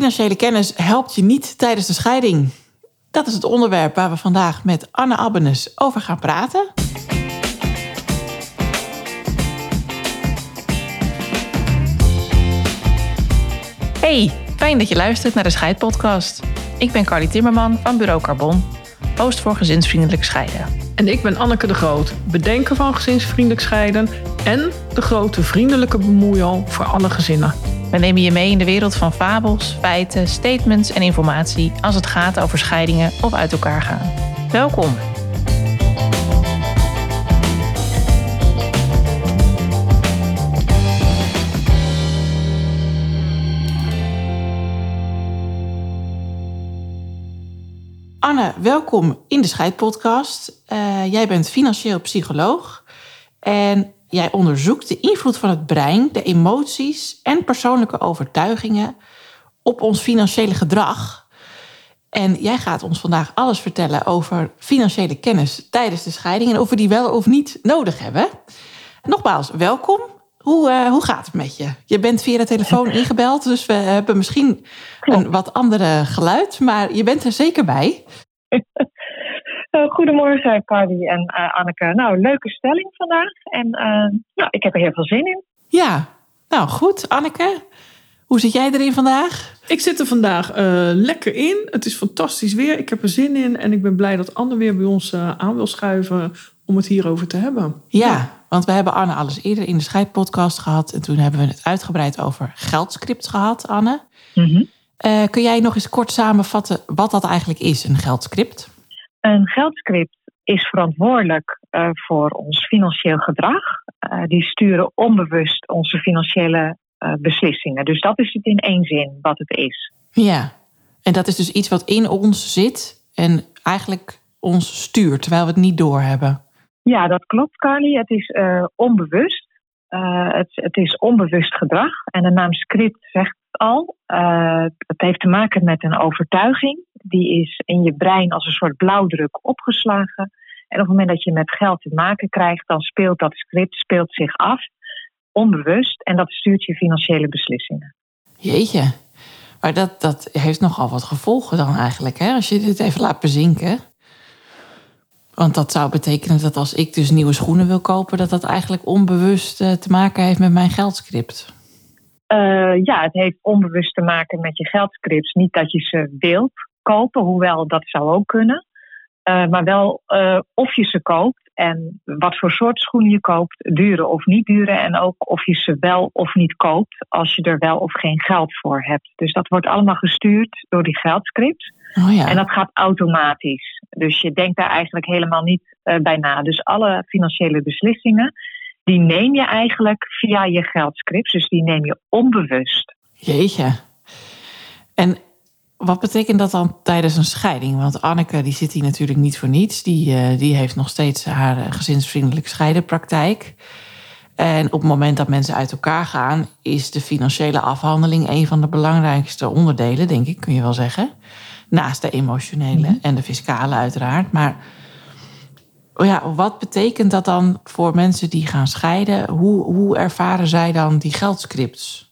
Financiële kennis helpt je niet tijdens de scheiding. Dat is het onderwerp waar we vandaag met Anne Abbenes over gaan praten. Hey, fijn dat je luistert naar de Scheidpodcast. Ik ben Carly Timmerman van Bureau Carbon, host voor gezinsvriendelijk scheiden. En ik ben Anneke de Groot, bedenker van gezinsvriendelijk scheiden en de grote vriendelijke bemoeial voor alle gezinnen. We nemen je mee in de wereld van fabels, feiten, statements en informatie als het gaat over scheidingen of uit elkaar gaan. Welkom. Anne, welkom in de Scheidpodcast. Uh, jij bent financieel psycholoog en jij onderzoekt de invloed van het brein, de emoties en persoonlijke overtuigingen op ons financiële gedrag. En jij gaat ons vandaag alles vertellen over financiële kennis tijdens de scheiding en of we die wel of niet nodig hebben. Nogmaals, welkom. Hoe, uh, hoe gaat het met je? Je bent via de telefoon ingebeld, dus we hebben misschien een wat andere geluid, maar je bent er zeker bij. Goedemorgen, Cardi en uh, Anneke. Nou, leuke stelling vandaag. En uh, nou, ik heb er heel veel zin in. Ja, nou goed. Anneke, hoe zit jij erin vandaag? Ik zit er vandaag uh, lekker in. Het is fantastisch weer. Ik heb er zin in. En ik ben blij dat Anne weer bij ons aan wil schuiven om het hierover te hebben. Ja, ja. want we hebben Anne alles eerder in de Scheidpodcast gehad. En toen hebben we het uitgebreid over geldscript gehad, Anne. Mm -hmm. kun jij nog eens kort samenvatten wat dat eigenlijk is, een geldscript? Een geldscript is verantwoordelijk uh, voor ons financieel gedrag. Uh, die sturen onbewust onze financiële uh, beslissingen. Dus dat is het in één zin wat het is. Ja, en dat is dus iets wat in ons zit en eigenlijk ons stuurt, terwijl we het niet doorhebben. Ja, dat klopt, Carly. Het is onbewust. Het, het, is onbewust gedrag. En de naam script zegt al. het heeft te maken met een overtuiging die is in je brein als een soort blauwdruk opgeslagen. En op het moment dat je met geld te maken krijgt, dan speelt dat script speelt zich af, onbewust, en dat stuurt je financiële beslissingen. Jeetje, maar dat, dat heeft nogal wat gevolgen dan eigenlijk, hè? als je dit even laat bezinken. Want dat zou betekenen dat als ik dus nieuwe schoenen wil kopen, dat dat eigenlijk onbewust uh, te maken heeft met mijn geldscript. Uh, ja, het heeft onbewust te maken met je geldscripts. Niet dat je ze wilt, kopen, hoewel dat zou ook kunnen. Uh, maar wel uh, of je ze koopt en wat voor soort schoenen je koopt, dure of niet dure. En ook of je ze wel of niet koopt als je er wel of geen geld voor hebt. Dus dat wordt allemaal gestuurd door die geldscript. Oh ja. En dat gaat automatisch. Dus je denkt daar eigenlijk helemaal niet uh, bij na. Dus alle financiële beslissingen, die neem je eigenlijk via je geldscript. Dus die neem je onbewust. Jeetje. En wat betekent dat dan tijdens een scheiding? Want Anneke die zit hier natuurlijk niet voor niets. Die, uh, die heeft nog steeds haar gezinsvriendelijk scheidenpraktijk. En op het moment dat mensen uit elkaar gaan, is de financiële afhandeling een van de belangrijkste onderdelen, denk ik, kun je wel zeggen. Naast de emotionele -hmm. en de fiscale, uiteraard. Maar ja, wat betekent dat dan voor mensen die gaan scheiden? Hoe, hoe ervaren zij dan die geldscripts?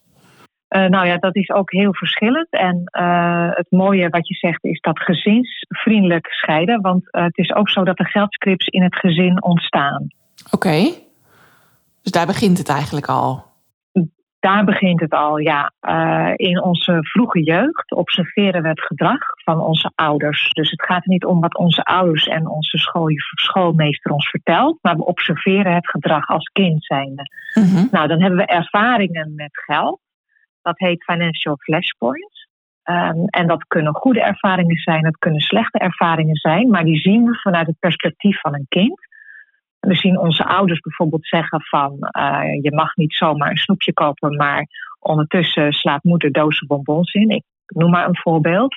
Uh, nou ja, dat is ook heel verschillend. En uh, het mooie wat je zegt is dat gezinsvriendelijk scheiden. Want uh, het is ook zo dat er geldscripts in het gezin ontstaan. Oké. Okay. Dus daar begint het eigenlijk al. Daar begint het al, ja. in onze vroege jeugd observeren we het gedrag van onze ouders. Dus het gaat er niet om wat onze ouders en onze school, schoolmeester ons vertelt. Maar we observeren het gedrag als kind zijnde. Mm -hmm. Nou, dan hebben we ervaringen met geld. Dat heet financial flashpoints. Um, en dat kunnen goede ervaringen zijn, dat kunnen slechte ervaringen zijn, maar die zien we vanuit het perspectief van een kind. We zien onze ouders bijvoorbeeld zeggen van uh, je mag niet zomaar een snoepje kopen, maar ondertussen slaat moeder dozen bonbons in. Ik noem maar een voorbeeld.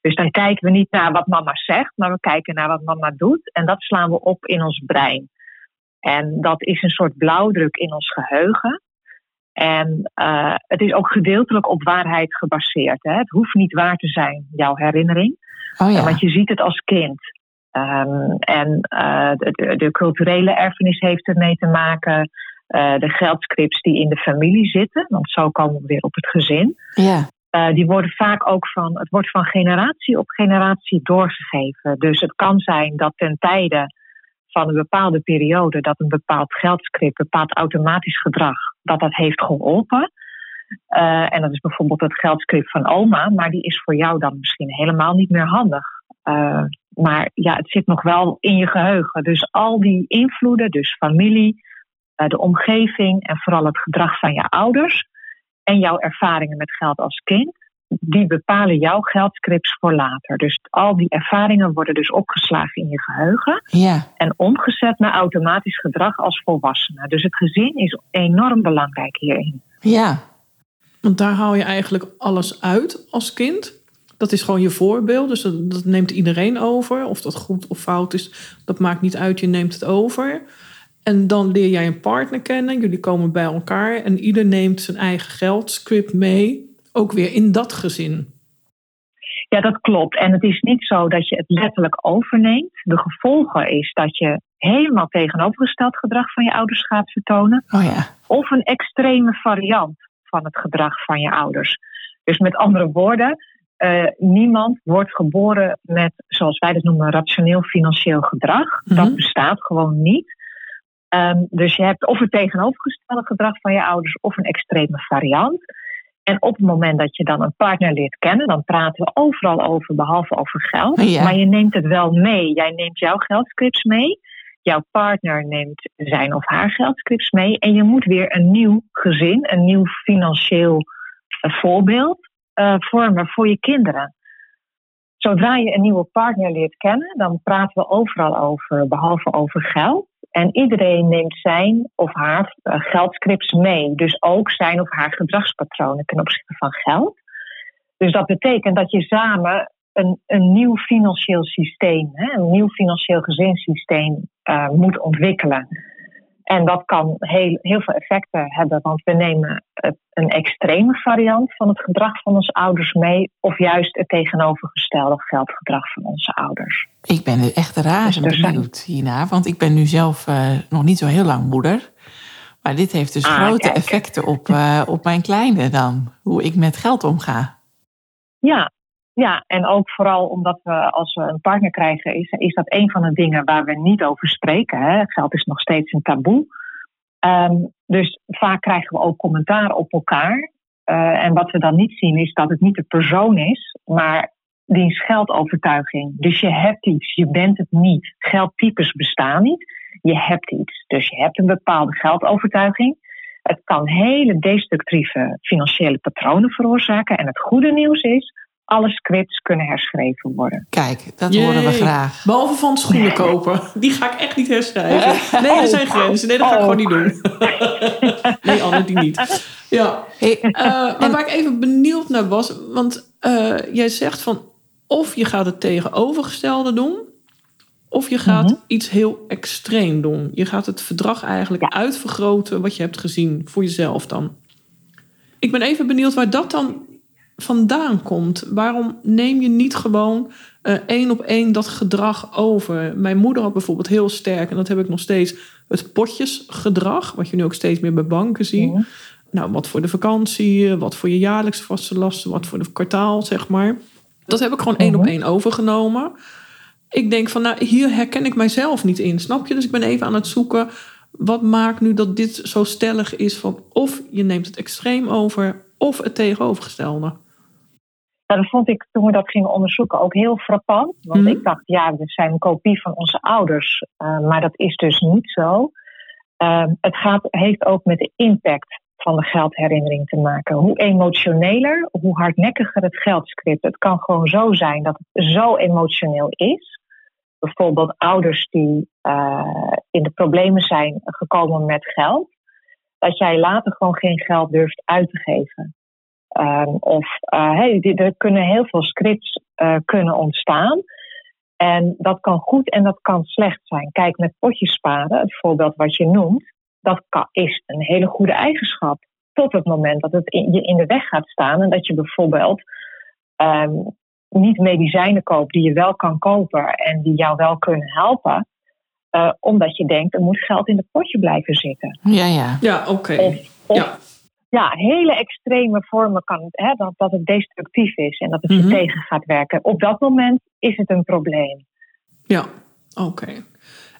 Dus dan kijken we niet naar wat mama zegt, maar we kijken naar wat mama doet. En dat slaan we op in ons brein. En dat is een soort blauwdruk in ons geheugen. En uh, het is ook gedeeltelijk op waarheid gebaseerd. Hè? Het hoeft niet waar te zijn, jouw herinnering. Oh ja. Want je ziet het als kind. Um, en uh, de, de, culturele erfenis heeft ermee te maken. Uh, de geldscripts die in de familie zitten. Want zo komen we weer op het gezin. Ja. Uh, die worden vaak ook van, het wordt van generatie op generatie doorgegeven. Dus het kan zijn dat ten tijde van een bepaalde periode, dat een bepaald geldscript, bepaald automatisch gedrag, dat dat heeft geholpen. Uh, en dat is bijvoorbeeld het geldscript van oma, maar die is voor jou dan misschien helemaal niet meer handig. Uh, maar ja, het zit nog wel in je geheugen. Dus al die invloeden, dus familie, uh, de omgeving en vooral het gedrag van je ouders en jouw ervaringen met geld als kind, die bepalen jouw geldscripts voor later. Dus al die ervaringen worden dus opgeslagen in je geheugen Ja, en omgezet naar automatisch gedrag als volwassene. Dus het gezin is enorm belangrijk hierin. ja, Want daar haal je eigenlijk alles uit als kind. Dat is gewoon je voorbeeld, dus dat, dat neemt iedereen over. Of dat goed of fout is, dat maakt niet uit, je neemt het over. En dan leer jij een partner kennen, jullie komen bij elkaar en ieder neemt zijn eigen geldscript mee, ook weer in dat gezin. Ja, dat klopt. En het is niet zo dat je het letterlijk overneemt. De gevolgen is dat je helemaal tegenovergesteld gedrag van je ouders gaat vertonen. oh ja, Of een extreme variant van het gedrag van je ouders. Dus met andere woorden, eh, niemand wordt geboren met, zoals wij dat noemen, rationeel financieel gedrag. Mhm. Dat bestaat gewoon niet. Ehm, dus je hebt of het tegenovergestelde gedrag van je ouders of een extreme variant. En op het moment dat je dan een partner leert kennen, dan praten we overal over, behalve over geld. Ja. Maar je neemt het wel mee. Jij neemt jouw geldscripts mee. Jouw partner neemt zijn of haar geldscripts mee. En je moet weer een nieuw gezin, een nieuw financieel eh, voorbeeld eh, vormen voor je kinderen. Zodra je een nieuwe partner leert kennen, dan praten we overal over, behalve over geld. En iedereen neemt zijn of haar eh, geldscripts mee. Dus ook zijn of haar gedragspatronen ten opzichte van geld. Dus dat betekent dat je samen een, een nieuw financieel systeem, hè, een nieuw financieel gezinssysteem uh, moet ontwikkelen. En dat kan heel, heel veel effecten hebben, want we nemen een extreme variant van het gedrag van onze ouders mee, of juist het tegenovergestelde geldgedrag van onze ouders. ik ben er echt razend Dus benieuwd hiernaar, want ik ben nu zelf eh, nog niet zo heel lang moeder. Maar dit heeft dus Ah, grote kijk. effecten op, eh, op mijn kleine dan, hoe ik met geld omga. Ja, ja, en ook vooral omdat we als we een partner krijgen, is, is dat een van de dingen waar we niet over spreken. Hè? Geld is nog steeds een taboe. Ehm, dus vaak krijgen we ook commentaar op elkaar. Eh, en wat we dan niet zien is dat het niet de persoon is, maar diens geldovertuiging. Dus je hebt iets, je bent het niet. Geldtypes bestaan niet. Je hebt iets. Dus je hebt een bepaalde geldovertuiging. Het kan hele destructieve financiële patronen veroorzaken. En het goede nieuws is, alle scripts kunnen herschreven worden. Kijk, dat horen we graag. Behalve van schoenen kopen. Die ga ik echt niet herschrijven. Nee, er zijn grenzen. Nee, dat ga ik Oh. gewoon niet doen. Nee, Anne, die niet. Ja. Eh, maar waar ik even benieuwd naar was, want eh, jij zegt van of je gaat het tegenovergestelde doen, of je gaat Mhm. iets heel extreem doen. Je gaat het verdrag eigenlijk Ja. uitvergroten wat je hebt gezien voor jezelf dan. Ik ben even benieuwd waar dat dan vandaan komt. Waarom neem je niet gewoon eh, één op één dat gedrag over? Mijn moeder had bijvoorbeeld heel sterk, en dat heb ik nog steeds, het potjesgedrag, wat je nu ook steeds meer bij banken ziet. Nou, wat voor de vakantie, wat voor je jaarlijkse vaste lasten, wat voor de kwartaal, zeg maar. Dat heb ik gewoon één op Mhm. één overgenomen. Ik denk van, nou, hier herken ik mijzelf niet in, snap je? Dus ik ben even aan het zoeken, wat maakt nu dat dit zo stellig is van... of je neemt het extreem over, of het tegenovergestelde. Nou, dat vond ik toen we dat gingen onderzoeken ook heel frappant. Want Mhm. ik dacht, ja, we zijn een kopie van onze ouders. Eh, maar dat is dus niet zo. Eh, het gaat, heeft ook met de impact van de geldherinnering te maken. Hoe emotioneler, hoe hardnekkiger het geldscript. Het kan gewoon zo zijn dat het zo emotioneel is. Bijvoorbeeld ouders die eh, in de problemen zijn gekomen met geld. Dat jij later gewoon geen geld durft uit te geven. Um, of uh, hey, die, er kunnen heel veel scripts uh, kunnen ontstaan. En dat kan goed en dat kan slecht zijn. Kijk, met potjes sparen, het voorbeeld wat je noemt, dat kan, is een hele goede eigenschap. Tot het moment dat het in, je in de weg gaat staan en dat je bijvoorbeeld um, niet medicijnen koopt die je wel kan kopen en die jou wel kunnen helpen. Uh, omdat je denkt, er moet geld in het potje blijven zitten. Ja, ja. Ja, oké. Of, of, Ja. Ja, hele extreme vormen kan, hè, dat, dat het destructief is en dat het Mhm. je tegen gaat werken. Op dat moment is het een probleem. Ja, oké.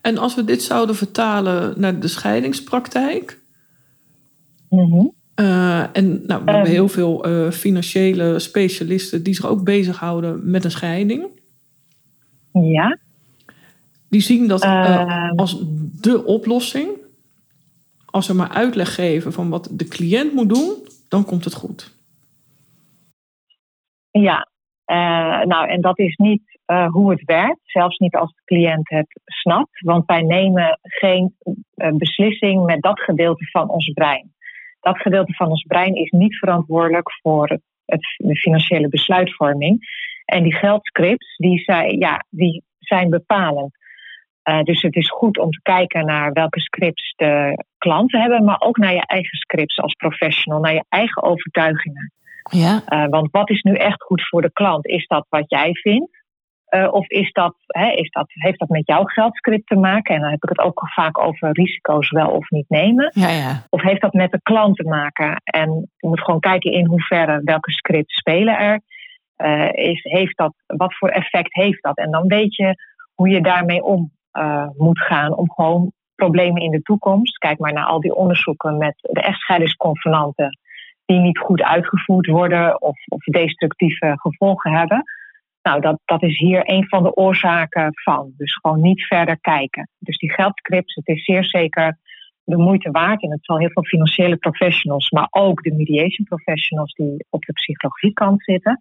En als we dit zouden vertalen naar de scheidingspraktijk. Mhm. eh, en nou, we hebben Ehm. heel veel eh, financiële specialisten die zich ook bezighouden met een scheiding. Ja, Die zien dat eh, Ehm. als de oplossing. Als ze maar uitleg geven van wat de cliënt moet doen, dan komt het goed. ja. Eh, nou, en dat is niet eh, hoe het werkt, zelfs niet als de cliënt het snapt, want wij nemen geen eh, beslissing met dat gedeelte van ons brein. Dat gedeelte van ons brein is niet verantwoordelijk voor het, de financiële besluitvorming. En die geldscripts, die zijn, ja, die zijn bepalend. Eh, dus het is goed om te kijken naar welke scripts de klanten hebben, maar ook naar je eigen scripts als professional, naar je eigen overtuigingen. Ja, Uh, want wat is nu echt goed voor de klant? Is dat wat jij vindt? Uh, of is dat, hè, is dat, heeft dat met jouw geldscript te maken? En dan heb ik het ook vaak over risico's wel of niet nemen. ja, ja. Of heeft dat met de klant te maken? En je moet gewoon kijken in hoeverre welke scripts spelen er. Uh, is, heeft dat, wat voor effect heeft dat? En dan weet je hoe je daarmee om uh, moet gaan om gewoon problemen in de toekomst. Kijk maar naar al die onderzoeken met de echtscheidingsconvenanten die niet goed uitgevoerd worden of, of destructieve gevolgen hebben. Nou, dat, dat is hier een van de oorzaken van. Dus gewoon niet verder kijken. Dus die geldscripts, het is zeer zeker de moeite waard. En het zal heel veel financiële professionals, maar ook de mediation professionals die op de psychologiekant zitten,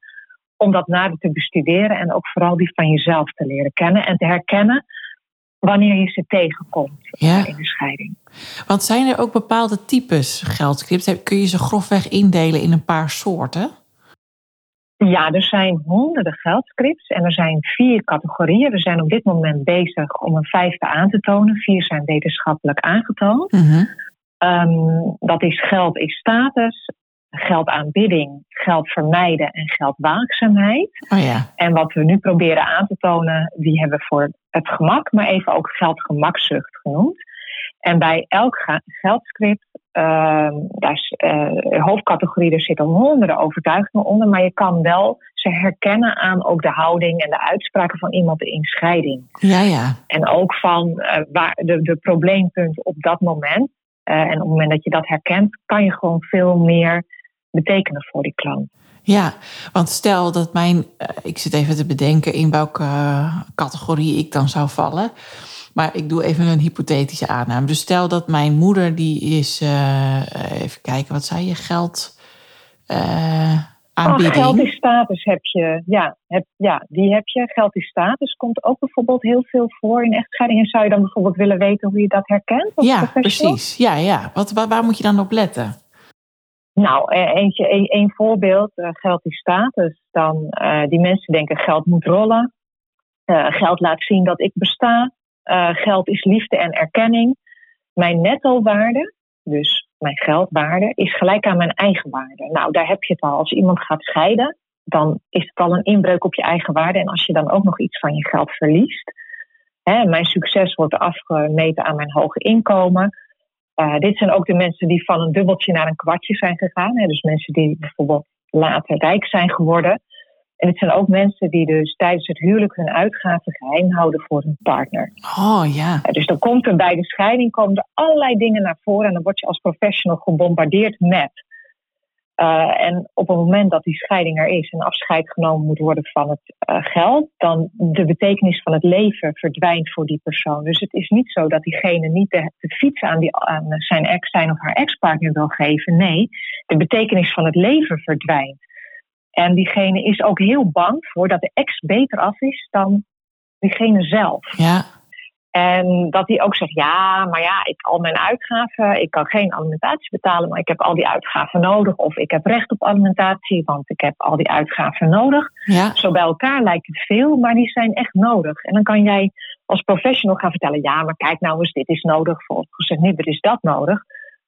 om dat nader te bestuderen en ook vooral die van jezelf te leren kennen en te herkennen wanneer je ze tegenkomt Ja. in de scheiding. Want zijn er ook bepaalde types geldscripts? Kun je ze grofweg indelen in een paar soorten? Ja, er zijn honderden geldscripts en er zijn vier categorieën. We zijn op dit moment bezig om een vijfde aan te tonen. Vier zijn wetenschappelijk aangetoond. Mhm. Um, dat is geld is status, geldaanbidding, geld vermijden en geldwaakzaamheid. Oh ja. En wat we nu proberen aan te tonen, die hebben we voor het gemak, maar even ook geldgemakzucht genoemd. En bij elk geldscript, uh, daar is uh, hoofdcategorie, er zitten honderden overtuigingen onder, maar je kan wel ze herkennen aan ook de houding en de uitspraken van iemand in scheiding. Ja, ja. En ook van uh, waar de, de probleempunten op dat moment. Uh, en op het moment dat je dat herkent, kan je gewoon veel meer betekenen voor die klant. Ja, want stel dat mijn, uh, ik zit even te bedenken in welke categorie ik dan zou vallen. Maar ik doe even een hypothetische aanname. Dus stel dat mijn moeder, die is, uh, even kijken, wat zei je, geld uh, aanbieding. Oh, geld is status heb je, ja, heb, ja, die heb je. Geld is status komt ook bijvoorbeeld heel veel voor in echtscheiding. En zou je dan bijvoorbeeld willen weten hoe je dat herkent? Ja, precies. Ja, ja. Wat, waar, waar moet je dan op letten? Nou, eentje, een, voorbeeld, uh, geld is status. Dan uh, die mensen denken geld moet rollen. Uh, geld laat zien dat ik besta. Geld is liefde en erkenning. Mijn netto-waarde, dus mijn geldwaarde, is gelijk aan mijn eigen waarde. Nou, daar heb je het al. Als iemand gaat scheiden, dan is het al een inbreuk op je eigen waarde. En als je dan ook nog iets van je geld verliest. Hè, mijn succes wordt afgemeten aan mijn hoge inkomen. Uh, dit zijn ook de mensen die van een dubbeltje naar een kwartje zijn gegaan. Hè, dus mensen die bijvoorbeeld later rijk zijn geworden. En het zijn ook mensen die dus tijdens het huwelijk hun uitgaven geheim houden voor hun partner. Oh ja. Dus dan komt er bij de scheiding komen er allerlei dingen naar voren en dan word je als professional gebombardeerd met. Uh, en op het moment dat die scheiding er is en afscheid genomen moet worden van het uh, geld, dan de betekenis van het leven verdwijnt voor die persoon. Dus het is niet zo dat diegene niet de, de fiets aan, die, aan zijn ex zijn of haar ex-partner wil geven. Nee, de betekenis van het leven verdwijnt. En diegene is ook heel bang voor dat de ex beter af is dan diegene zelf. Ja. En dat hij ook zegt, ja, maar ja, ik al mijn uitgaven, ik kan geen alimentatie betalen, maar ik heb al die uitgaven nodig. Of ik heb recht op alimentatie, want ik heb al die uitgaven nodig. Ja. Zo bij elkaar lijkt het veel, maar die zijn echt nodig. En dan kan jij als professional gaan vertellen, ja, maar kijk nou eens, dit is nodig. Volgens gezegd, er is dat nodig.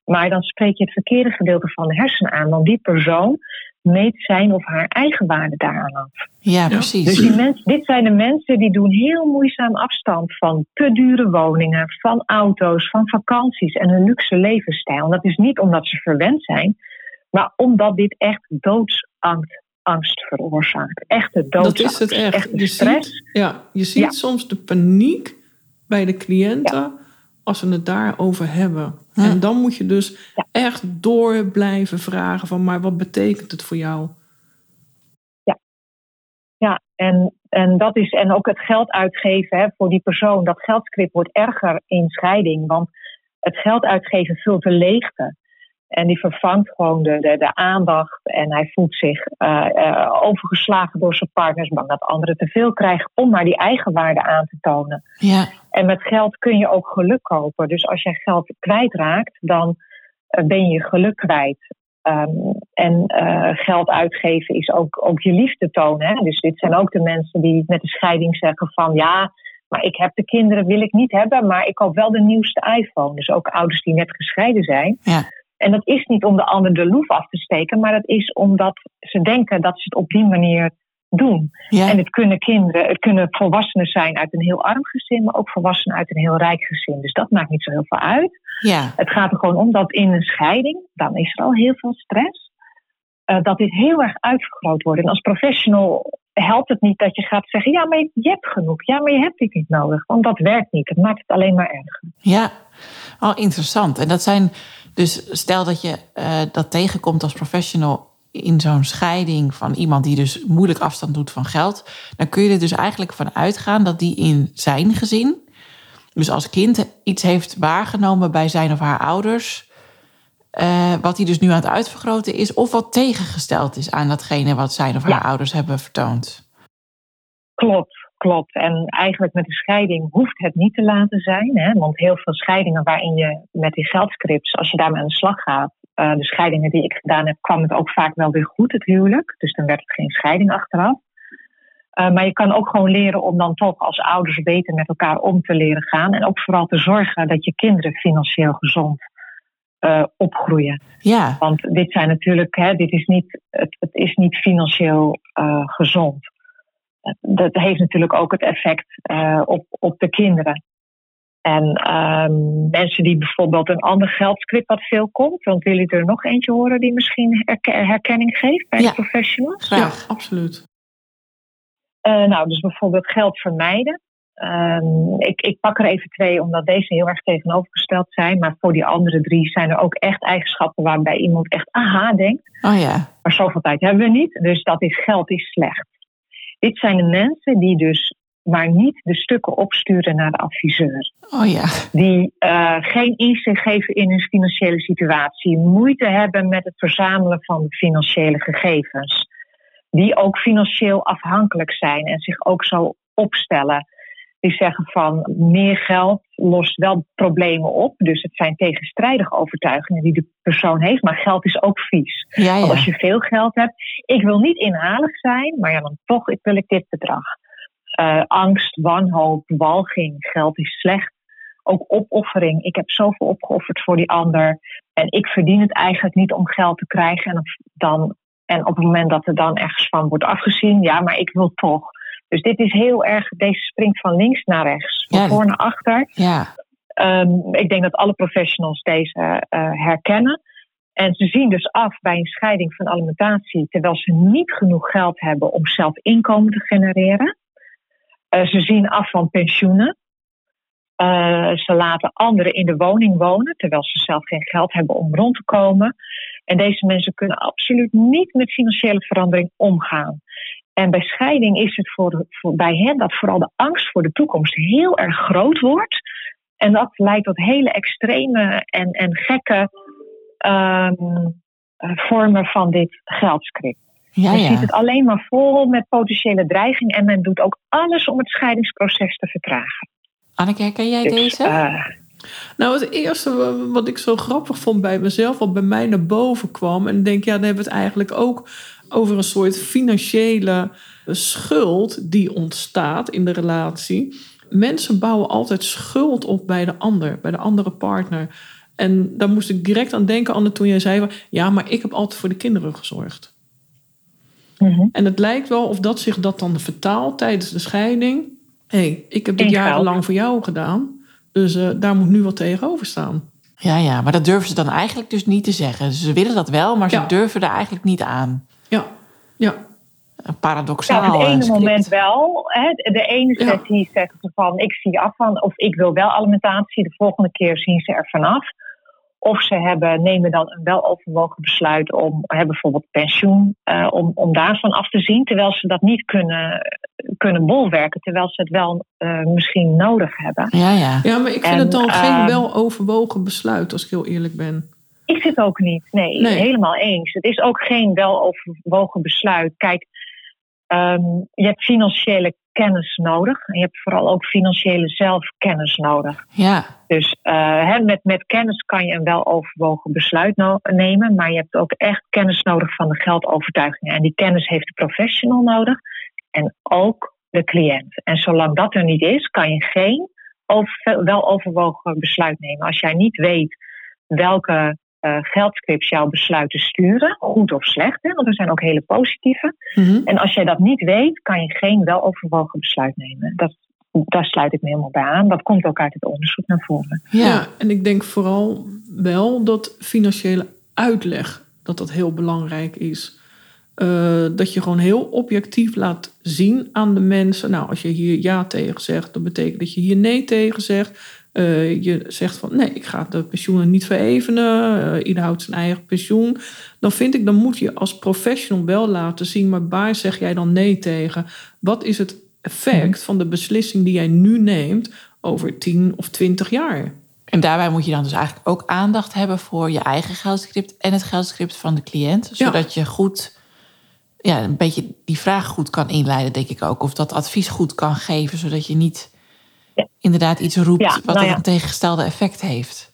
Maar dan spreek je het verkeerde gedeelte van de hersenen aan, want die persoon meet zijn of haar eigen waarde daaraan af. Ja, precies. Dus die mens, dit zijn de mensen die doen heel moeizaam afstand van te dure woningen, van auto's, van vakanties en een luxe levensstijl. En dat is niet omdat ze verwend zijn, Maar omdat dit echt doodsangst angst veroorzaakt. Echte doodsangst. Dat is het echt. Echte je stress. ziet, ja, je ziet Ja. soms de paniek bij de cliënten als ze het daarover hebben. Ja. En dan moet je dus Ja. echt door blijven vragen van, maar wat betekent het voor jou? Ja, en, en dat is en ook het geld uitgeven hè, voor die persoon. Dat geldscript wordt erger in scheiding, want het geld uitgeven vult de leegte. En die vervangt gewoon de, de, de aandacht. En hij voelt zich eh, eh, overgeslagen door zijn partners, bang dat anderen te veel krijgen, om maar die eigenwaarde aan te tonen. Ja, En met geld kun je ook geluk kopen. Dus als jij geld kwijtraakt, dan eh, ben je je geluk kwijt. Ehm, en geld uitgeven is ook, ook je liefde tonen. Hè? Dus dit zijn ook de mensen die met de scheiding zeggen van ja, maar ik heb de kinderen, wil ik niet hebben, maar ik koop wel de nieuwste iPhone. Dus ook ouders die net gescheiden zijn. ja, En dat is niet om de ander de loef af te steken, maar dat is omdat ze denken dat ze het op die manier doen. ja. En het kunnen kinderen, het kunnen volwassenen zijn uit een heel arm gezin, maar ook volwassenen uit een heel rijk gezin. Dus dat maakt niet zo heel veel uit. ja. Het gaat er gewoon om dat in een scheiding, dan is er al heel veel stress, eh, dat dit heel erg uitvergroot wordt. En als professional helpt het niet dat je gaat zeggen, ja, maar je hebt genoeg, ja, maar je hebt dit niet nodig. Want dat werkt niet, het maakt het alleen maar erger. Ja, oh, interessant. En dat zijn dus, stel dat je eh, dat tegenkomt als professional in zo'n scheiding van iemand die dus moeilijk afstand doet van geld, dan kun je er dus eigenlijk van uitgaan dat die in zijn gezin, dus als kind iets heeft waargenomen bij zijn of haar ouders, eh, wat hij dus nu aan het uitvergroten is, of wat tegengesteld is aan datgene wat zijn of haar Ja. ouders hebben vertoond. Klopt, klopt. En eigenlijk met de scheiding hoeft het niet te laten zijn. Hè? Want heel veel scheidingen waarin je met die geldscripts, als je daarmee aan de slag gaat, eh, de scheidingen die ik gedaan heb, kwam het ook vaak wel weer goed, het huwelijk. Dus dan werd het geen scheiding achteraf. Eh, maar je kan ook gewoon leren om dan toch als ouders beter met elkaar om te leren gaan. En ook vooral te zorgen dat je kinderen financieel gezond eh, opgroeien. Ja, Want dit zijn natuurlijk, hè, dit is niet, het, het is niet financieel gezond. Dat heeft natuurlijk ook het effect eh, op, op de kinderen. En ehm, mensen die bijvoorbeeld een ander geldscript wat veel komt, want willen jullie er nog eentje horen die misschien herke- herkenning geeft bij Ja. de professionals? graag. Ja, absoluut. Eh, nou, dus bijvoorbeeld geld vermijden. Ehm, ik, ik pak er even twee, omdat deze heel erg tegenovergesteld zijn. Maar voor die andere drie zijn er ook echt eigenschappen waarbij iemand echt aha denkt. Oh ja, Maar zoveel tijd hebben we niet. Dus dat is geld is slecht. Dit zijn de mensen die dus maar niet de stukken opsturen naar de adviseur. oh ja, Die eh, geen inzicht geven in hun financiële situatie. Moeite hebben met het verzamelen van financiële gegevens. Die ook financieel afhankelijk zijn en zich ook zo opstellen. Die zeggen van meer geld lost wel problemen op. Dus het zijn tegenstrijdige overtuigingen die de persoon heeft. Maar geld is ook vies. ja, ja. als je veel geld hebt, ik wil niet inhalig zijn, maar ja, dan toch ik wil ik dit bedrag. Eh, angst, wanhoop, walging, geld is slecht. Ook opoffering. Ik heb zoveel opgeofferd voor die ander. En ik verdien het eigenlijk niet om geld te krijgen. En, dan, en op het moment dat er dan ergens van wordt afgezien, ja, maar ik wil toch. Dus dit is heel erg, deze springt van links naar rechts, van Ja, voor naar achter. Ja, Ehm, ik denk dat alle professionals deze eh, herkennen. En ze zien dus af bij een scheiding van alimentatie, terwijl ze niet genoeg geld hebben om zelf inkomen te genereren. Eh, ze zien af van pensioenen. Eh, ze laten anderen in de woning wonen, terwijl ze zelf geen geld hebben om rond te komen. En deze mensen kunnen absoluut niet met financiële verandering omgaan. En bij scheiding is het voor, voor, bij hen dat vooral de angst voor de toekomst heel erg groot wordt. En dat leidt tot hele extreme en, en gekke ehm, eh, vormen van dit geldscript. ja, je ziet het alleen maar vol met potentiële dreiging en men doet ook alles om het scheidingsproces te vertragen. Anneke, herken jij Dus, deze? eh, Nou, het eerste wa- wat ik zo grappig vond bij mezelf, wat bij mij naar boven kwam, en ik denk, ja, dan hebben we het eigenlijk ook over een soort financiële schuld die ontstaat in de relatie. Mensen bouwen altijd schuld op bij de ander, bij de andere partner. En daar moest ik direct aan denken, Anne, toen jij zei, van, ja, maar ik heb altijd voor de kinderen gezorgd. mhm. En het lijkt wel of dat zich dat dan vertaalt tijdens de scheiding. Hé, hey, ik heb dit jarenlang voor jou gedaan, dus eh, daar moet nu wat tegenover staan. Ja, ja, maar dat durven ze dan eigenlijk dus niet te zeggen. Ze willen dat wel, maar ze Ja. durven er eigenlijk niet aan. Ja, paradoxaal. Ja, op het eh, ene script. moment wel. Hè. De ene Ja. sessie zeggen ze van ik zie af van, of ik wil wel alimentatie. De volgende keer zien ze er vanaf. Of ze hebben, nemen dan een weloverwogen besluit om hè, bijvoorbeeld pensioen, eh, om, om daarvan af te zien. Terwijl ze dat niet kunnen, kunnen bolwerken, terwijl ze het wel eh, misschien nodig hebben. Ja, ja. ja, maar ik vind En, het dan geen ehm, weloverwogen besluit, als ik heel eerlijk ben. Ik zit ook niet. Nee, Nee. helemaal eens. Het is ook geen weloverwogen besluit. Kijk, ehm, je hebt financiële kennis nodig. En je hebt vooral ook financiële zelfkennis nodig. Ja, Dus eh, met, met kennis kan je een weloverwogen besluit no- nemen. Maar je hebt ook echt kennis nodig van de geldovertuigingen. En die kennis heeft de professional nodig. En ook de cliënt. En zolang dat er niet is, kan je geen over, weloverwogen besluit nemen. Als jij niet weet welke geldscripts jouw besluiten sturen, goed of slecht, hè, want er zijn ook hele positieve. Mhm. En als jij dat niet weet, kan je geen weloverwogen besluit nemen. Dat, daar sluit ik me helemaal bij aan. Dat komt ook uit het onderzoek naar voren. ja. Ja. en ik denk vooral wel dat financiële uitleg dat dat heel belangrijk is. Eh, dat je gewoon heel objectief laat zien aan de mensen. Nou, als je hier ja tegen zegt, dan betekent dat je hier nee tegen zegt. Eh, je zegt van nee, ik ga de pensioenen niet verevenen. Eh, ieder houdt zijn eigen pensioen. Dan vind ik, dan moet je als professional wel laten zien, maar waar zeg jij dan nee tegen? Wat is het effect van de beslissing die jij nu neemt over 10 of 20 jaar? En daarbij moet je dan dus eigenlijk ook aandacht hebben voor je eigen geldscript en het geldscript van de cliënt. Ja. Zodat je goed, ja, een beetje die vraag goed kan inleiden, denk ik ook. Of dat advies goed kan geven, zodat je niet. Inderdaad iets roept Ja, wat nou ja. een tegengestelde effect heeft.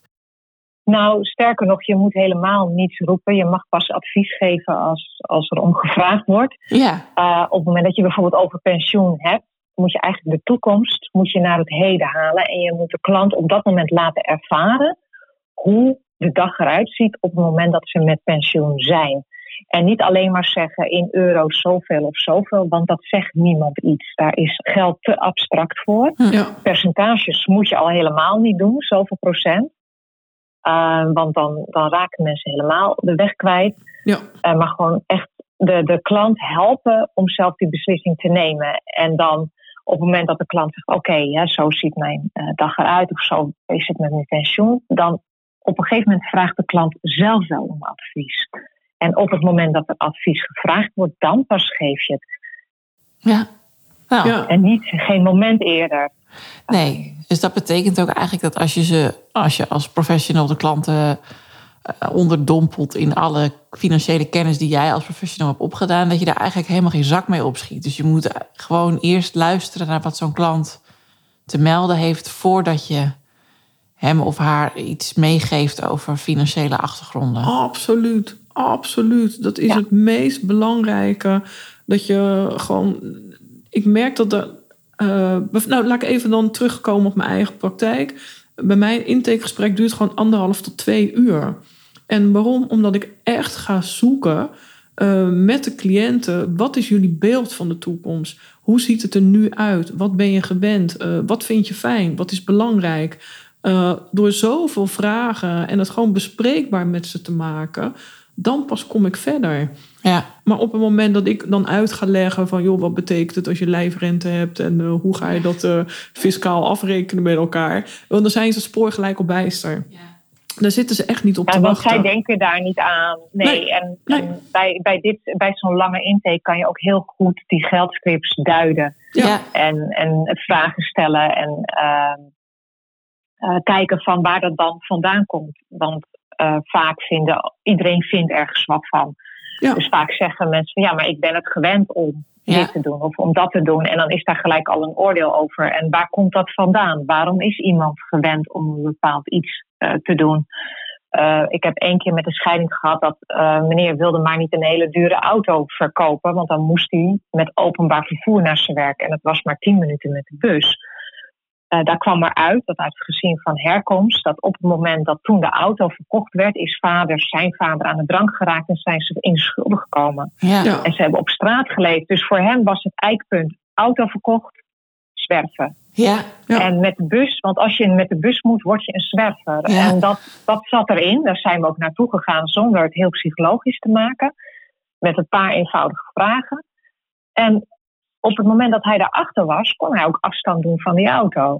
Nou, sterker nog, je moet helemaal niets roepen. Je mag pas advies geven als, als er om gevraagd wordt. Ja, Uh, op het moment dat je bijvoorbeeld over pensioen hebt, moet je eigenlijk de toekomst moet je naar het heden halen. En je moet de klant op dat moment laten ervaren hoe de dag eruit ziet op het moment dat ze met pensioen zijn. En niet alleen maar zeggen in euro's zoveel of zoveel, want dat zegt niemand iets. Daar is geld te abstract voor. Ja, Percentages moet je al helemaal niet doen, zoveel procent. Uh, want dan, dan raken mensen helemaal de weg kwijt. ja. Uh, maar gewoon echt de, de klant helpen om zelf die beslissing te nemen. En dan op het moment dat de klant zegt: Oké, ja, zo ziet mijn uh, dag eruit, of zo is het met mijn pensioen. Dan op een gegeven moment vraagt de klant zelf wel om advies. En op het moment dat er advies gevraagd wordt, dan pas geef je het. ja. Nou, ja. En niet geen moment eerder. nee. Dus dat betekent ook eigenlijk dat als je ze, als je als professional de klanten eh, onderdompelt in alle financiële kennis die jij als professional hebt opgedaan, dat je daar eigenlijk helemaal geen zak mee opschiet. Dus je moet gewoon eerst luisteren naar wat zo'n klant te melden heeft voordat je hem of haar iets meegeeft over financiële achtergronden. Absoluut, absoluut. Dat is Ja. het meest belangrijke. Dat je gewoon. Ik merk dat er. eh, nou, laat ik even dan terugkomen op mijn eigen praktijk. Bij mijn intakegesprek duurt gewoon anderhalf tot twee uur. En waarom? Omdat ik echt ga zoeken eh, met de cliënten. Wat is jullie beeld van de toekomst? Hoe ziet het er nu uit? Wat ben je gewend? Eh, wat vind je fijn? Wat is belangrijk? Door zoveel vragen en het gewoon bespreekbaar met ze te maken, dan pas kom ik verder. Ja, Maar op het moment dat ik dan uit ga leggen van, joh, wat betekent het als je lijfrente hebt en uh, hoe ga je dat uh, fiscaal afrekenen met elkaar, want dan zijn ze spoor gelijk op bijster. Ja. Daar zitten ze echt niet op Ja, te want wachten. zij denken daar niet aan. Nee, Nee, en, nee. en bij, bij, dit, bij zo'n lange intake kan je ook heel goed die geldscripts duiden. Ja. ja. en, en vragen stellen en uh, uh, kijken van waar dat dan vandaan komt. Want uh, vaak vinden iedereen vindt ergens wat van. Ja. Dus vaak zeggen mensen ja, maar ik ben het gewend om Ja. dit te doen of om dat te doen. En dan is daar gelijk al een oordeel over. En waar komt dat vandaan? Waarom is iemand gewend om een bepaald iets uh, te doen? Uh, ik heb één keer met een scheiding gehad dat uh, meneer wilde maar niet een hele dure auto verkopen, want dan moest hij met openbaar vervoer naar zijn werk en het was maar tien minuten met de bus. Uh, daar kwam eruit dat uit het gezin van herkomst, dat op het moment dat toen de auto verkocht werd, is vader, zijn vader aan de drank geraakt en zijn ze in de schulden gekomen. Ja. Ja. En ze hebben op straat geleefd. Dus voor hem was het eikpunt auto verkocht, zwerven. Ja. Ja. En met de bus, want als je met de bus moet, word je een zwerver. Ja. En dat, dat zat erin. Daar zijn we ook naartoe gegaan zonder het heel psychologisch te maken. Met een paar eenvoudige vragen. En op het moment dat hij daarachter was, kon hij ook afstand doen van die auto.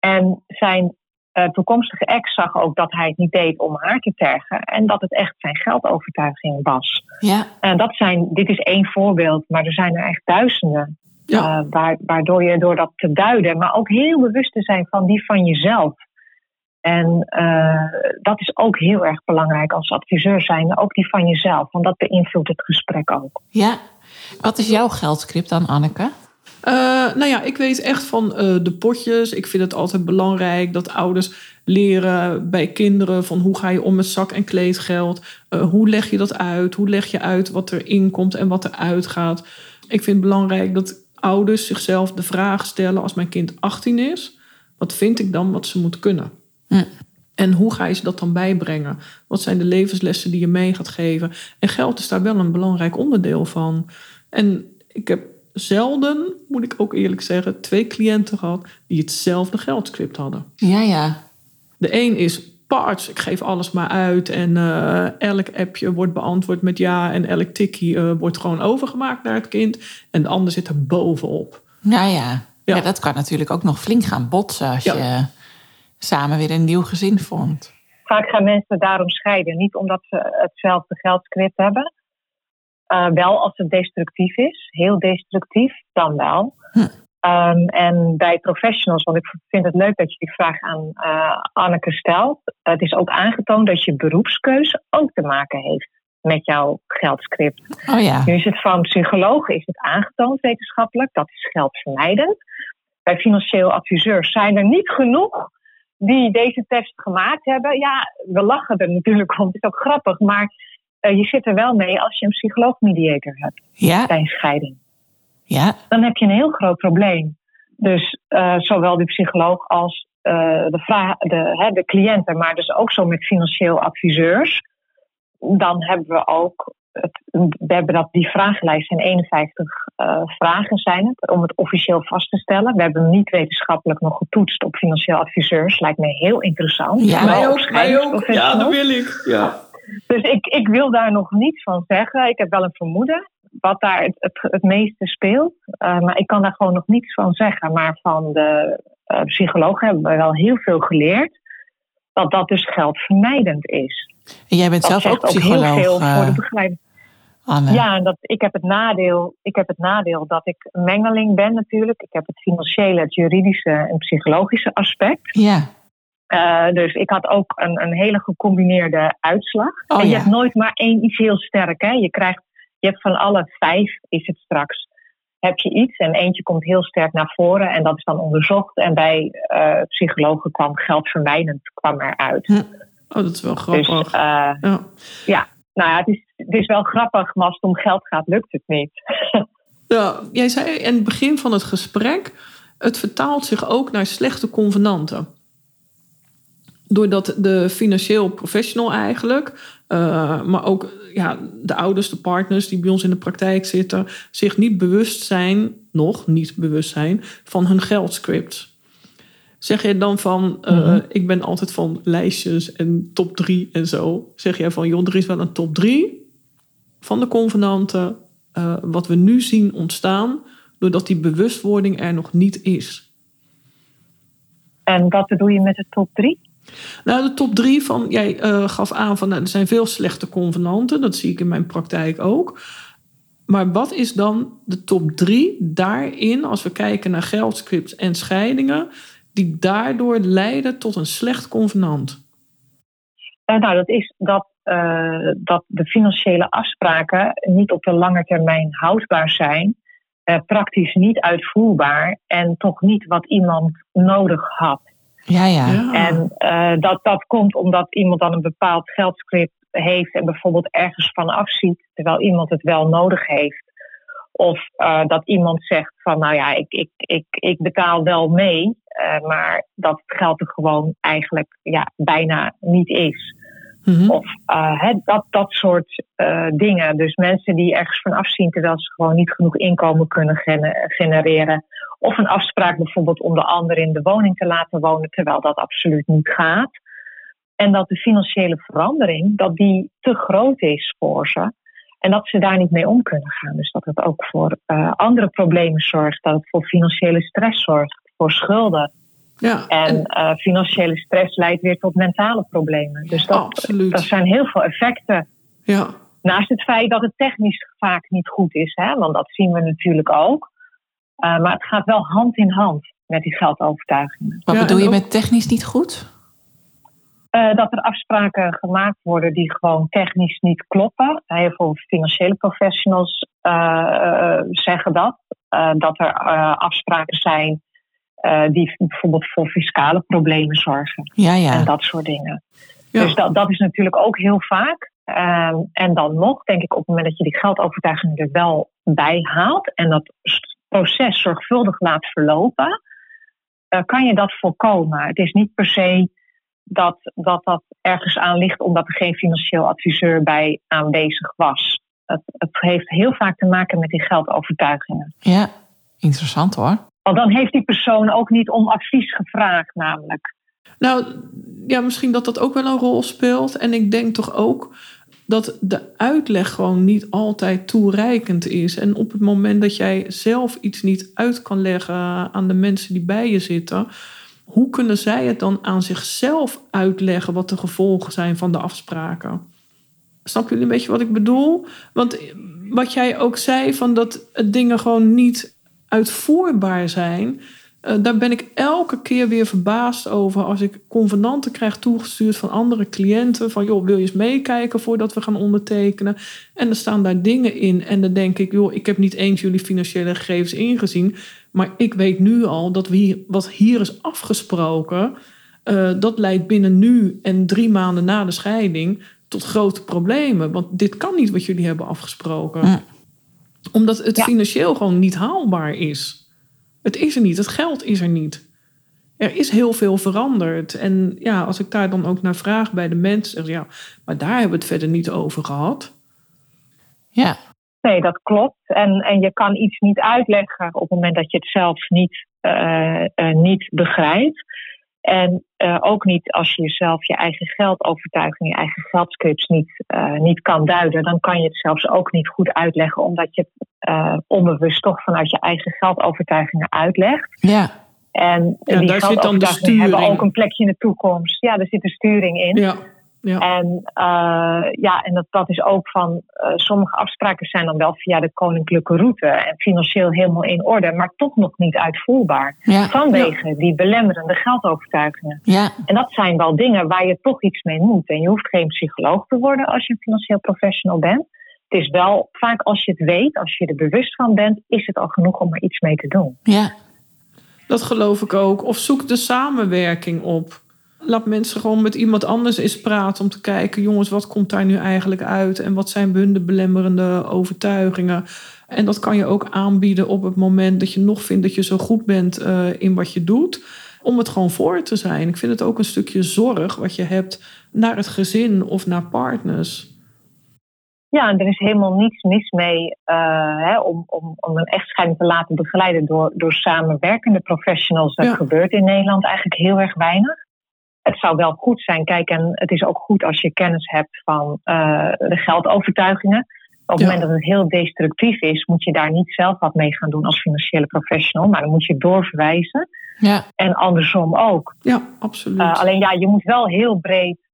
En zijn eh, toekomstige ex zag ook dat hij het niet deed om haar te tergen. En dat het echt zijn geldovertuiging was. Ja. En dat zijn, dit is één voorbeeld, maar er zijn er echt duizenden. Ja. Eh, waar, waardoor je door dat te duiden, maar ook heel bewust te zijn van die van jezelf. En eh, dat is ook heel erg belangrijk als adviseur zijn, ook die van jezelf, want dat beïnvloedt het gesprek ook. Ja. Wat is jouw geldscript dan, Anneke? Eh, nou ja, ik weet echt van eh, de potjes. Ik vind het altijd belangrijk dat ouders leren bij kinderen van hoe ga je om met zak- en kleedgeld. Eh, hoe leg je dat uit? Hoe leg je uit wat er inkomt en wat er uitgaat? Ik vind het belangrijk dat ouders zichzelf de vraag stellen als mijn kind 18 is. Wat vind ik dan wat ze moet kunnen? Hm. En hoe ga je ze dat dan bijbrengen? Wat zijn de levenslessen die je mee gaat geven? En geld is daar wel een belangrijk onderdeel van. En ik heb zelden, moet ik ook eerlijk zeggen, twee cliënten gehad die hetzelfde geldscript hadden. Ja, ja. De een is parts, ik geef alles maar uit en eh, elk appje wordt beantwoord met ja en elk tikkie eh, wordt gewoon overgemaakt naar het kind. En de ander zit er bovenop. Nou ja. Ja. ja. dat kan natuurlijk ook nog flink gaan botsen als Ja. je samen weer een nieuw gezin vormt. Vaak gaan mensen daarom scheiden, niet omdat ze hetzelfde geldscript hebben. Eh, wel als het destructief is, heel destructief, dan wel. Hm. Ehm, en bij professionals, want ik vind het leuk dat je die vraag aan eh, Anneke stelt. Het is ook aangetoond dat je beroepskeuze ook te maken heeft met jouw geldscript. Oh ja. Nu is het van psychologen is het aangetoond wetenschappelijk, dat is geldvermijdend. Bij financieel adviseurs zijn er niet genoeg die deze test gemaakt hebben. Ja, we lachen er natuurlijk om, het is ook grappig, maar eh, je zit er wel mee als je een psycholoog-mediator hebt Ja. bij een scheiding. Ja. Dan heb je een heel groot probleem. Dus eh, zowel de psycholoog als eh, de, vra- de, hè, de cliënten, maar dus ook zo met financieel adviseurs. Dan hebben we ook, het, we hebben dat, die vragenlijst in 51 eh, vragen zijn het, om het officieel vast te stellen. We hebben hem niet wetenschappelijk nog getoetst op financieel adviseurs. Lijkt me heel interessant. Ja, Maar mij ook, mij ook. Ja, dat wil ik. Ja. Dus ik, ik wil daar nog niets van zeggen. Ik heb wel een vermoeden wat daar het, het, het meeste speelt. Uh, maar ik kan daar gewoon nog niets van zeggen. Maar van de uh, psychologen hebben we wel heel veel geleerd. Dat dat dus geldvermijdend is. En jij bent dat zelf ook psycholoog, heel veel voor de begeleiding. Anne. Ja, en dat, ik, heb het nadeel, ik heb het nadeel dat ik mengeling ben natuurlijk. Ik heb het financiële, het juridische en psychologische aspect. Ja. Uh, dus ik had ook een, een hele gecombineerde uitslag. Oh, en je ja. hebt nooit maar één iets heel sterk. Hè? Je, krijgt, je hebt van alle vijf, is het straks, heb je iets. En eentje komt heel sterk naar voren en dat is dan onderzocht. En bij uh, psychologen kwam geldvermijdend kwam eruit. Hm. Oh, dat is wel grappig. Dus, uh, ja. ja, nou ja, het is, het is wel grappig, maar als het om geld gaat, lukt het niet. ja, jij zei in het begin van het gesprek, het vertaalt zich ook naar slechte convenanten doordat de financieel professional eigenlijk, uh, maar ook ja, de ouders, de partners die bij ons in de praktijk zitten, zich niet bewust zijn, nog niet bewust zijn, van hun geldscript. Zeg je dan van, uh, mm-hmm. ik ben altijd van lijstjes en top drie en zo. Zeg jij van, joh, er is wel een top drie van de convenanten, uh, wat we nu zien ontstaan, doordat die bewustwording er nog niet is. En wat bedoel je met de top drie? Nou, de top drie van, jij uh, gaf aan van nou, er zijn veel slechte convenanten, dat zie ik in mijn praktijk ook. Maar wat is dan de top drie daarin, als we kijken naar geldscripts en scheidingen, die daardoor leiden tot een slecht convenant? Uh, nou, dat is dat, uh, dat de financiële afspraken niet op de lange termijn houdbaar zijn, praktisch niet uitvoerbaar en toch niet wat iemand nodig had. Ja, ja. ja. En uh, dat, dat komt omdat iemand dan een bepaald geldscript heeft en bijvoorbeeld ergens van afziet, terwijl iemand het wel nodig heeft. Of uh, dat iemand zegt van, nou ja, ik, ik, ik, ik betaal wel mee, uh, maar dat het geld er gewoon eigenlijk ja, bijna niet is. Mm-hmm. Of he, dat, dat soort dingen. Dus mensen die ergens van afzien terwijl ze gewoon niet genoeg inkomen kunnen gener- genereren Of een afspraak bijvoorbeeld om de ander in de woning te laten wonen, terwijl dat absoluut niet gaat. En dat de financiële verandering, dat die te groot is voor ze. En dat ze daar niet mee om kunnen gaan. Dus dat het ook voor uh, andere problemen zorgt. Dat het voor financiële stress zorgt. Voor schulden. Ja, en, en uh, financiële stress leidt weer tot mentale problemen. Dus dat, absoluut. dat zijn heel veel effecten. Ja. Naast het feit dat het technisch vaak niet goed is. Hè, want dat zien we natuurlijk ook. Uh, maar het gaat wel hand in hand met die geldovertuigingen. Wat bedoel je met technisch niet goed? Uh, dat er afspraken gemaakt worden die gewoon technisch niet kloppen. Heel veel financiële professionals uh, zeggen dat. dat er afspraken zijn die bijvoorbeeld voor fiscale problemen zorgen. Ja, ja. En dat soort dingen. Ja. Dus dat, dat is natuurlijk ook heel vaak. Ehm, en dan nog, denk ik, op het moment dat je die geldovertuiging er wel bij haalt en dat proces zorgvuldig laat verlopen, kan je dat voorkomen. Het is niet per se dat, dat dat ergens aan ligt omdat er geen financieel adviseur bij aanwezig was. Het, het heeft heel vaak te maken met die geldovertuigingen. Ja, interessant hoor. Want dan heeft die persoon ook niet om advies gevraagd, namelijk. Nou, ja, misschien dat dat ook wel een rol speelt. En ik denk toch ook dat de uitleg gewoon niet altijd toereikend is. En op het moment dat jij zelf iets niet uit kan leggen aan de mensen die bij je zitten, hoe kunnen zij het dan aan zichzelf uitleggen wat de gevolgen zijn van de afspraken? Snap jullie een beetje wat ik bedoel? Want wat jij ook zei, van dat dingen gewoon niet uitvoerbaar zijn. Eh, daar ben ik elke keer weer verbaasd over als ik convenanten krijg toegestuurd van andere cliënten. Van joh, wil je eens meekijken voordat we gaan ondertekenen? En er staan daar dingen in. En dan denk ik, joh, ik heb niet eens jullie financiële gegevens ingezien. Maar ik weet nu al dat we hier, wat hier is afgesproken, uh, dat leidt binnen nu en drie maanden na de scheiding tot grote problemen. Want dit kan niet wat jullie hebben afgesproken. Omdat het financieel gewoon niet haalbaar is. Het is er niet, het geld is er niet. Er is heel veel veranderd. En ja, als ik daar dan ook naar vraag bij de mensen, zeg ja, maar daar hebben we het verder niet over gehad. Ja. Nee, dat klopt. En, en je kan iets niet uitleggen op het moment dat je het zelf niet, uh, uh, niet begrijpt. En uh, ook niet als je jezelf je eigen geldovertuiging, je eigen geldscripts niet, niet kan duiden, dan kan je het zelfs ook niet goed uitleggen, omdat je het onbewust toch vanuit je eigen geldovertuigingen uitlegt. Ja. En ja, die geldovertuigingen hebben ook een plekje in de toekomst. Ja, er zit een sturing in. Ja. Ja. En, uh, ja, en dat, dat is ook van uh, sommige afspraken zijn dan wel via de koninklijke route en financieel helemaal in orde, maar toch nog niet uitvoerbaar. Ja. Vanwege die belemmerende geldovertuigingen. Ja. En dat zijn wel dingen waar je toch iets mee moet. En je hoeft geen psycholoog te worden als je een financieel professional bent. Het is wel vaak als je het weet, als je er bewust van bent, is het al genoeg om er iets mee te doen. Ja, dat geloof ik ook. Of zoek de samenwerking op laat mensen gewoon met iemand anders eens praten om te kijken, jongens, wat komt daar nu eigenlijk uit en wat zijn hun belemmerende overtuigingen. En dat kan je ook aanbieden op het moment dat je nog vindt dat je zo goed bent uh, in wat je doet, om het gewoon voor te zijn. Ik vind het ook een stukje zorg wat je hebt naar het gezin of naar partners. Ja, en er is helemaal niets mis mee uh, hè, om, om, om een echtscheiding te laten begeleiden door, door samenwerkende professionals. Dat gebeurt in Nederland eigenlijk heel erg weinig het zou wel goed zijn. Kijk, en het is ook goed als je kennis hebt van uh, de geldovertuigingen. Op het moment dat het heel destructief is, moet je daar niet zelf wat mee gaan doen als financiële professional, maar dan moet je doorverwijzen. Ja. En andersom ook. Ja, absoluut. Uh, alleen ja, je moet wel heel breed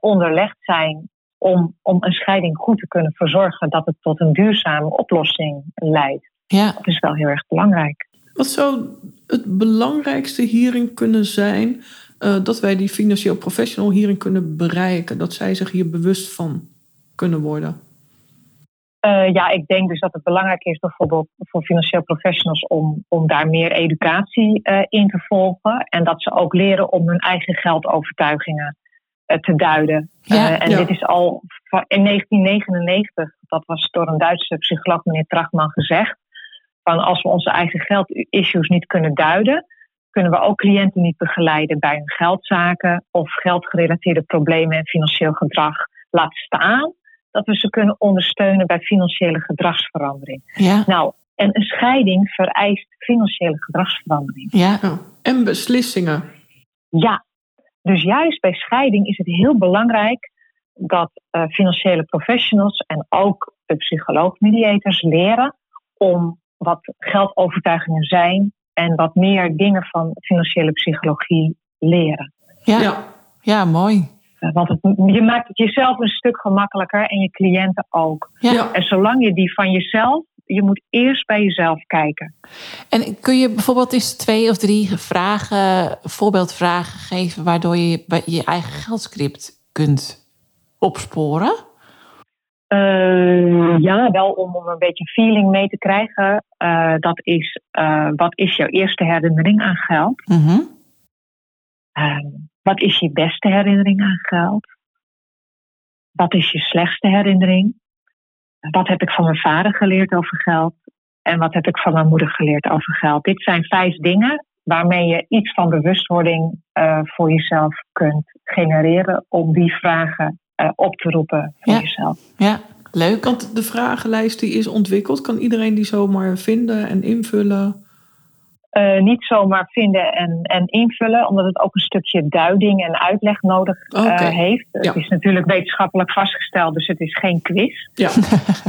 onderlegd zijn om, om een scheiding goed te kunnen verzorgen dat het tot een duurzame oplossing leidt. Ja. Dat is wel heel erg belangrijk. Wat zou het belangrijkste hierin kunnen zijn uh, dat wij die financieel professional hierin kunnen bereiken? Dat zij zich hier bewust van kunnen worden? Uh, ja, ik denk dus dat het belangrijk is bijvoorbeeld voor financieel professionals om, om daar meer educatie uh, in te volgen. En dat ze ook leren om hun eigen geldovertuigingen te duiden. Ja, en ja. dit is al in 1999, dat was door een Duitse psycholoog, meneer Trachman, gezegd. Van als we onze eigen geldissues niet kunnen duiden, kunnen we ook cliënten niet begeleiden bij hun geldzaken of geldgerelateerde problemen en financieel gedrag. Laat staan dat we ze kunnen ondersteunen bij financiële gedragsverandering. Ja. Nou, En een scheiding vereist financiële gedragsverandering. Ja. En beslissingen. Ja, dus juist bij scheiding is het heel belangrijk dat eh, financiële professionals en ook de psycholoog-mediators leren om wat geldovertuigingen zijn en wat meer dingen van financiële psychologie leren. ja, ja. Ja. mooi. Eh, Want het, je maakt het jezelf een stuk gemakkelijker en je cliënten ook. Ja. En zolang je die van jezelf, je moet eerst bij jezelf kijken. En kun je bijvoorbeeld eens twee of drie vragen, voorbeeldvragen geven, waardoor je je eigen geldscript kunt opsporen? Eh, ja, wel om, om een beetje feeling mee te krijgen. Eh, dat is, eh, wat is jouw eerste herinnering aan geld? Mhm. Wat is je beste herinnering aan geld? Wat is je slechtste herinnering? Wat heb ik van mijn vader geleerd over geld? En wat heb ik van mijn moeder geleerd over geld? Dit zijn vijf dingen waarmee je iets van bewustwording eh, voor jezelf kunt genereren om die vragen eh, op te roepen voor Ja. jezelf. Ja, leuk. Want de vragenlijst die is ontwikkeld. Kan iedereen die zomaar vinden en invullen? Eh, niet zomaar vinden en, en invullen, omdat het ook een stukje duiding en uitleg nodig eh, heeft. Ja. Het is natuurlijk wetenschappelijk vastgesteld, dus het is geen quiz. Ja.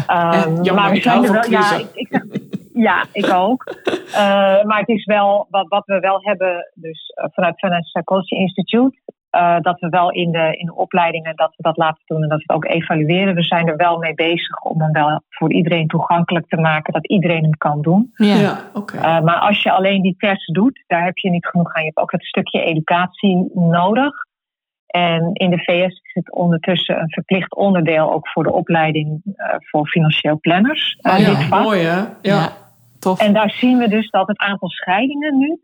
Jammer, maar we zijn er wel, ja, ik, ja, ik ook. Eh, maar het is wel wat, wat we wel hebben, dus eh, vanuit Finance Psychology Institute, eh, dat we wel in de, in de opleidingen dat we dat laten doen en dat we het ook evalueren. We zijn er wel mee bezig om hem wel voor iedereen toegankelijk te maken, dat iedereen hem kan doen. Ja, Ja, oké. Uh, maar als je alleen die test doet, daar heb je niet genoeg aan. Je hebt ook het stukje educatie nodig. En in de VS is het ondertussen een verplicht onderdeel ook voor de opleiding uh, voor financieel planners. Oh, ja. dit vak. Mooi hè? Ja. Ja, tof. En daar zien we dus dat het aantal scheidingen nu,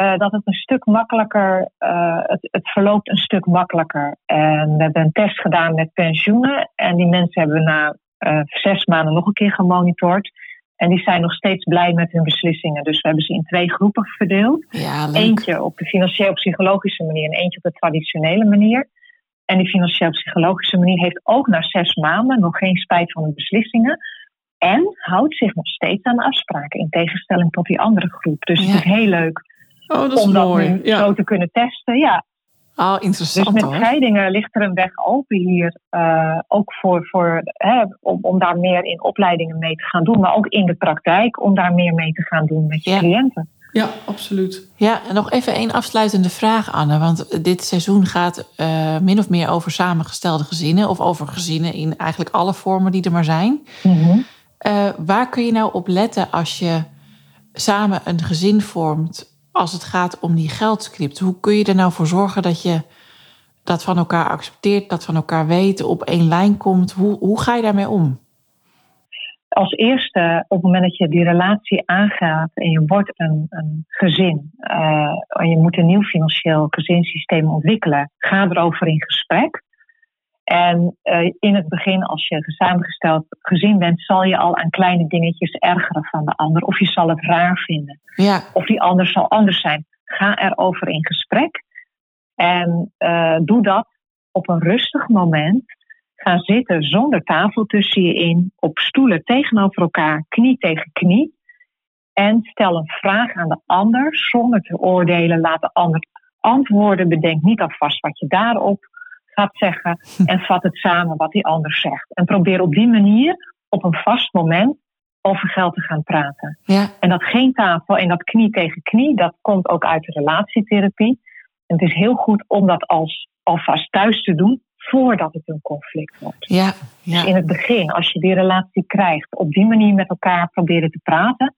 uh, dat het een stuk makkelijker, uh, het, het verloopt een stuk makkelijker. En we hebben een test gedaan met pensioenen. En die mensen hebben we na uh, zes maanden nog een keer gemonitord. En die zijn nog steeds blij met hun beslissingen. Dus we hebben ze in twee groepen verdeeld. Ja. Eentje op de financieel-psychologische manier en eentje op de traditionele manier. En die financieel-psychologische manier heeft ook na zes maanden nog geen spijt van de beslissingen. En houdt zich nog steeds aan de afspraken, in tegenstelling tot die andere groep. Dus Ja. het is heel leuk Oh, dat is om dat mooi. nu Ja. zo te kunnen testen. Ja, dus interessant met hoor. scheidingen ligt er een weg open hier. eh, ook voor, voor, hè, om, om daar meer in opleidingen mee te gaan doen. Maar ook in de praktijk om daar meer mee te gaan doen met je Ja. cliënten. ja, absoluut. Ja, en nog even één afsluitende vraag, Anne. Want dit seizoen gaat eh, min of meer over samengestelde gezinnen. Of over gezinnen in eigenlijk alle vormen die er maar zijn. Mhm. Eh, waar kun je nou op letten als je samen een gezin vormt als het gaat om die geldscript? Hoe kun je er nou voor zorgen dat je dat van elkaar accepteert, dat van elkaar weet, op één lijn komt? Hoe, hoe ga je daarmee om? als eerste, op het moment dat je die relatie aangaat en je wordt een, een gezin uh, en je moet een nieuw financieel gezinssysteem ontwikkelen, ga erover in gesprek. En uh, in het begin, als je samengesteld gezin bent, zal je al aan kleine dingetjes ergeren van de ander. Of je zal het raar vinden. Ja. Of die ander zal anders zijn. Ga erover in gesprek. En uh, doe dat op een rustig moment gaan zitten zonder tafel tussen je in, op stoelen tegenover elkaar, knie tegen knie. En stel een vraag aan de ander zonder te oordelen. Laat de ander antwoorden. Bedenk niet alvast wat je daarop gaat zeggen. En vat het samen wat die ander zegt. En probeer op die manier op een vast moment over geld te gaan praten. Ja. En dat geen tafel en dat knie tegen knie, dat komt ook uit de relatietherapie. En het is heel goed om dat als, alvast thuis te doen voordat het een conflict wordt. Ja, ja. Dus in het begin, als je die relatie krijgt, op die manier met elkaar proberen te praten.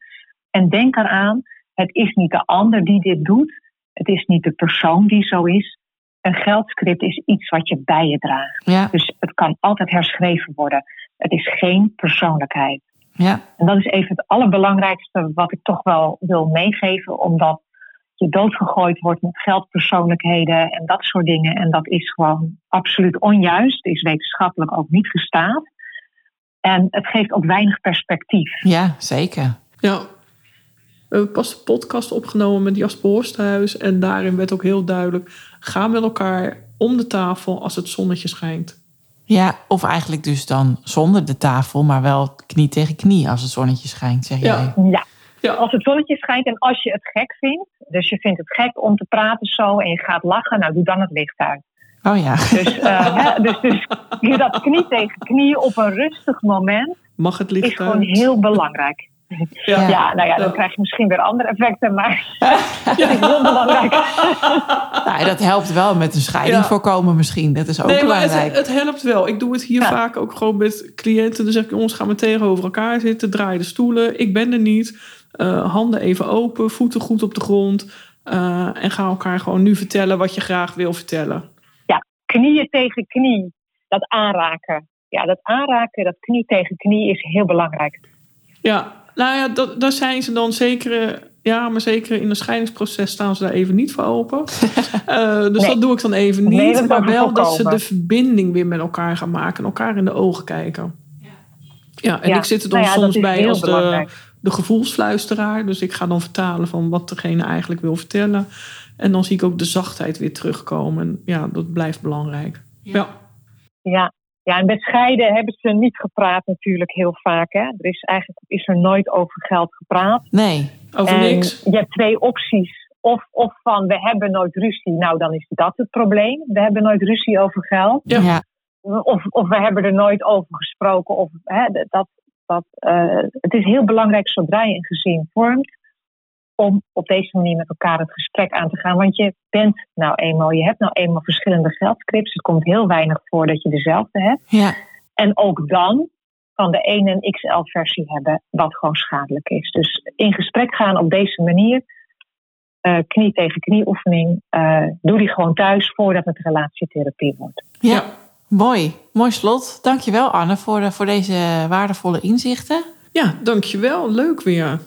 En denk eraan, het is niet de ander die dit doet. Het is niet de persoon die zo is. Een geldscript is iets wat je bij je draagt. Ja. Dus het kan altijd herschreven worden. Het is geen persoonlijkheid. Ja. En dat is even het allerbelangrijkste wat ik toch wel wil meegeven, omdat je doodgegooid wordt met geldpersoonlijkheden en dat soort dingen. En dat is gewoon absoluut onjuist, is wetenschappelijk ook niet gestaafd. En het geeft ook weinig perspectief. Ja, zeker. Ja. We hebben pas een podcast opgenomen met Jasper Horsthuis. En daarin werd ook heel duidelijk: ga met elkaar om de tafel als het zonnetje schijnt. Ja, of eigenlijk dus dan zonder de tafel, maar wel knie tegen knie als het zonnetje schijnt, zeg Ja. jij. Ja, Ja. als het zonnetje schijnt en als je het gek vindt, dus je vindt het gek om te praten zo en je gaat lachen, nou doe dan het licht uit. Oh ja. Dus, eh, hè, dus, dus je dat knie tegen knie op een rustig moment Mag het is licht gewoon uit? heel belangrijk. Ja. Ja, nou ja, dan Ja. krijg je misschien weer andere effecten, maar het is heel belangrijk. Nou, dat helpt wel met een scheiding Ja. voorkomen misschien. Dat is ook Nee, maar belangrijk. het, het helpt wel. Ik doe het hier Ja. vaak ook gewoon met cliënten. Dan zeg ik, jongens, ga maar tegenover elkaar zitten. Draai de stoelen. Ik ben er niet. Eh, handen even open. Voeten goed op de grond. Eh, en ga elkaar gewoon nu vertellen wat je graag wil vertellen. Knieën tegen knie, dat aanraken. Ja, dat aanraken, dat knie tegen knie is heel belangrijk. Ja, nou ja, dat, daar zijn ze dan zeker... Ja, maar zeker in een scheidingsproces staan ze daar even niet voor open. Eh, dus Nee. dat doe ik dan even niet. maar wel dat ze de verbinding weer met elkaar gaan maken. En elkaar in de ogen kijken. Ja, en Ja, ik zit er dan nou ja, soms bij als de, belangrijk. de gevoelsfluisteraar. Dus ik ga dan vertalen van wat degene eigenlijk wil vertellen. En dan zie ik ook de zachtheid weer terugkomen. En ja, dat blijft belangrijk. Ja, Ja. Ja, en bij scheiden hebben ze niet gepraat natuurlijk heel vaak. Hè. Er is eigenlijk is er nooit over geld gepraat. Nee. over en niks. je hebt twee opties. Of, of van we hebben nooit ruzie, nou dan is dat het probleem. We hebben nooit ruzie over geld. Ja. Ja. Of, of we hebben er nooit over gesproken. Of, hè, dat, dat, eh, het is heel belangrijk zodra je een gezin vormt. Om op deze manier met elkaar het gesprek aan te gaan. Want je bent nou eenmaal, je hebt nou eenmaal verschillende geldscripts. Het komt heel weinig voor dat je dezelfde hebt. Ja. En ook dan kan de ene een XL-versie hebben, wat gewoon schadelijk is. Dus in gesprek gaan op deze manier, eh, knie tegen knie oefening, eh, doe die gewoon thuis voordat het relatietherapie wordt. Ja. Mooi. Mooi slot. Dankjewel Anne voor, eh, voor deze waardevolle inzichten. Ja, dankjewel. Leuk weer.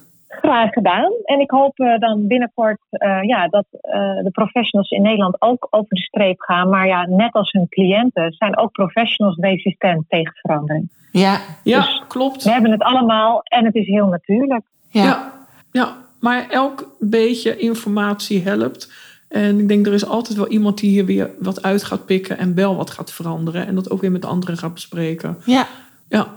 Graag gedaan. En ik hoop eh, dan binnenkort eh, ja, dat eh, de professionals in Nederland ook over de streep gaan. Maar ja, net als hun cliënten zijn ook professionals resistent tegen verandering. Ja. Ja, Dus klopt. We hebben het allemaal en het is heel natuurlijk. Ja. Ja, ja, maar elk beetje informatie helpt. En ik denk, er is altijd wel iemand die hier weer wat uit gaat pikken en wel wat gaat veranderen. En dat ook weer met anderen gaat bespreken. ja. Ja,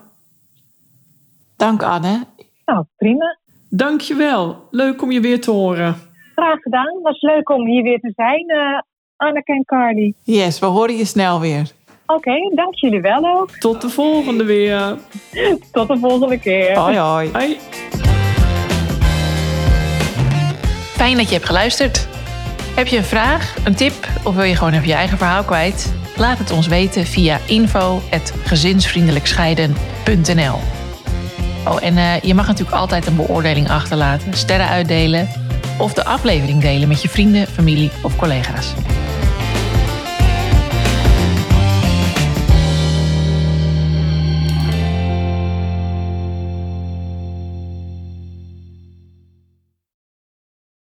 Dank Anne. Nou, prima. Dankjewel. Leuk om je weer te horen. Graag gedaan. Was leuk om hier weer te zijn, eh Anneke en Carly. Yes, we horen je snel weer. Oké, dank jullie wel ook. Tot de volgende weer. Tot de volgende keer. Hoi hoi. Hoi. Fijn dat je hebt geluisterd. Heb je een vraag, een tip of wil je gewoon even je eigen verhaal kwijt? Laat het ons weten via info.gezinsvriendelijkscheiden.nl Oh, en eh, je mag natuurlijk altijd een beoordeling achterlaten, sterren uitdelen of de aflevering delen met je vrienden, familie of collega's.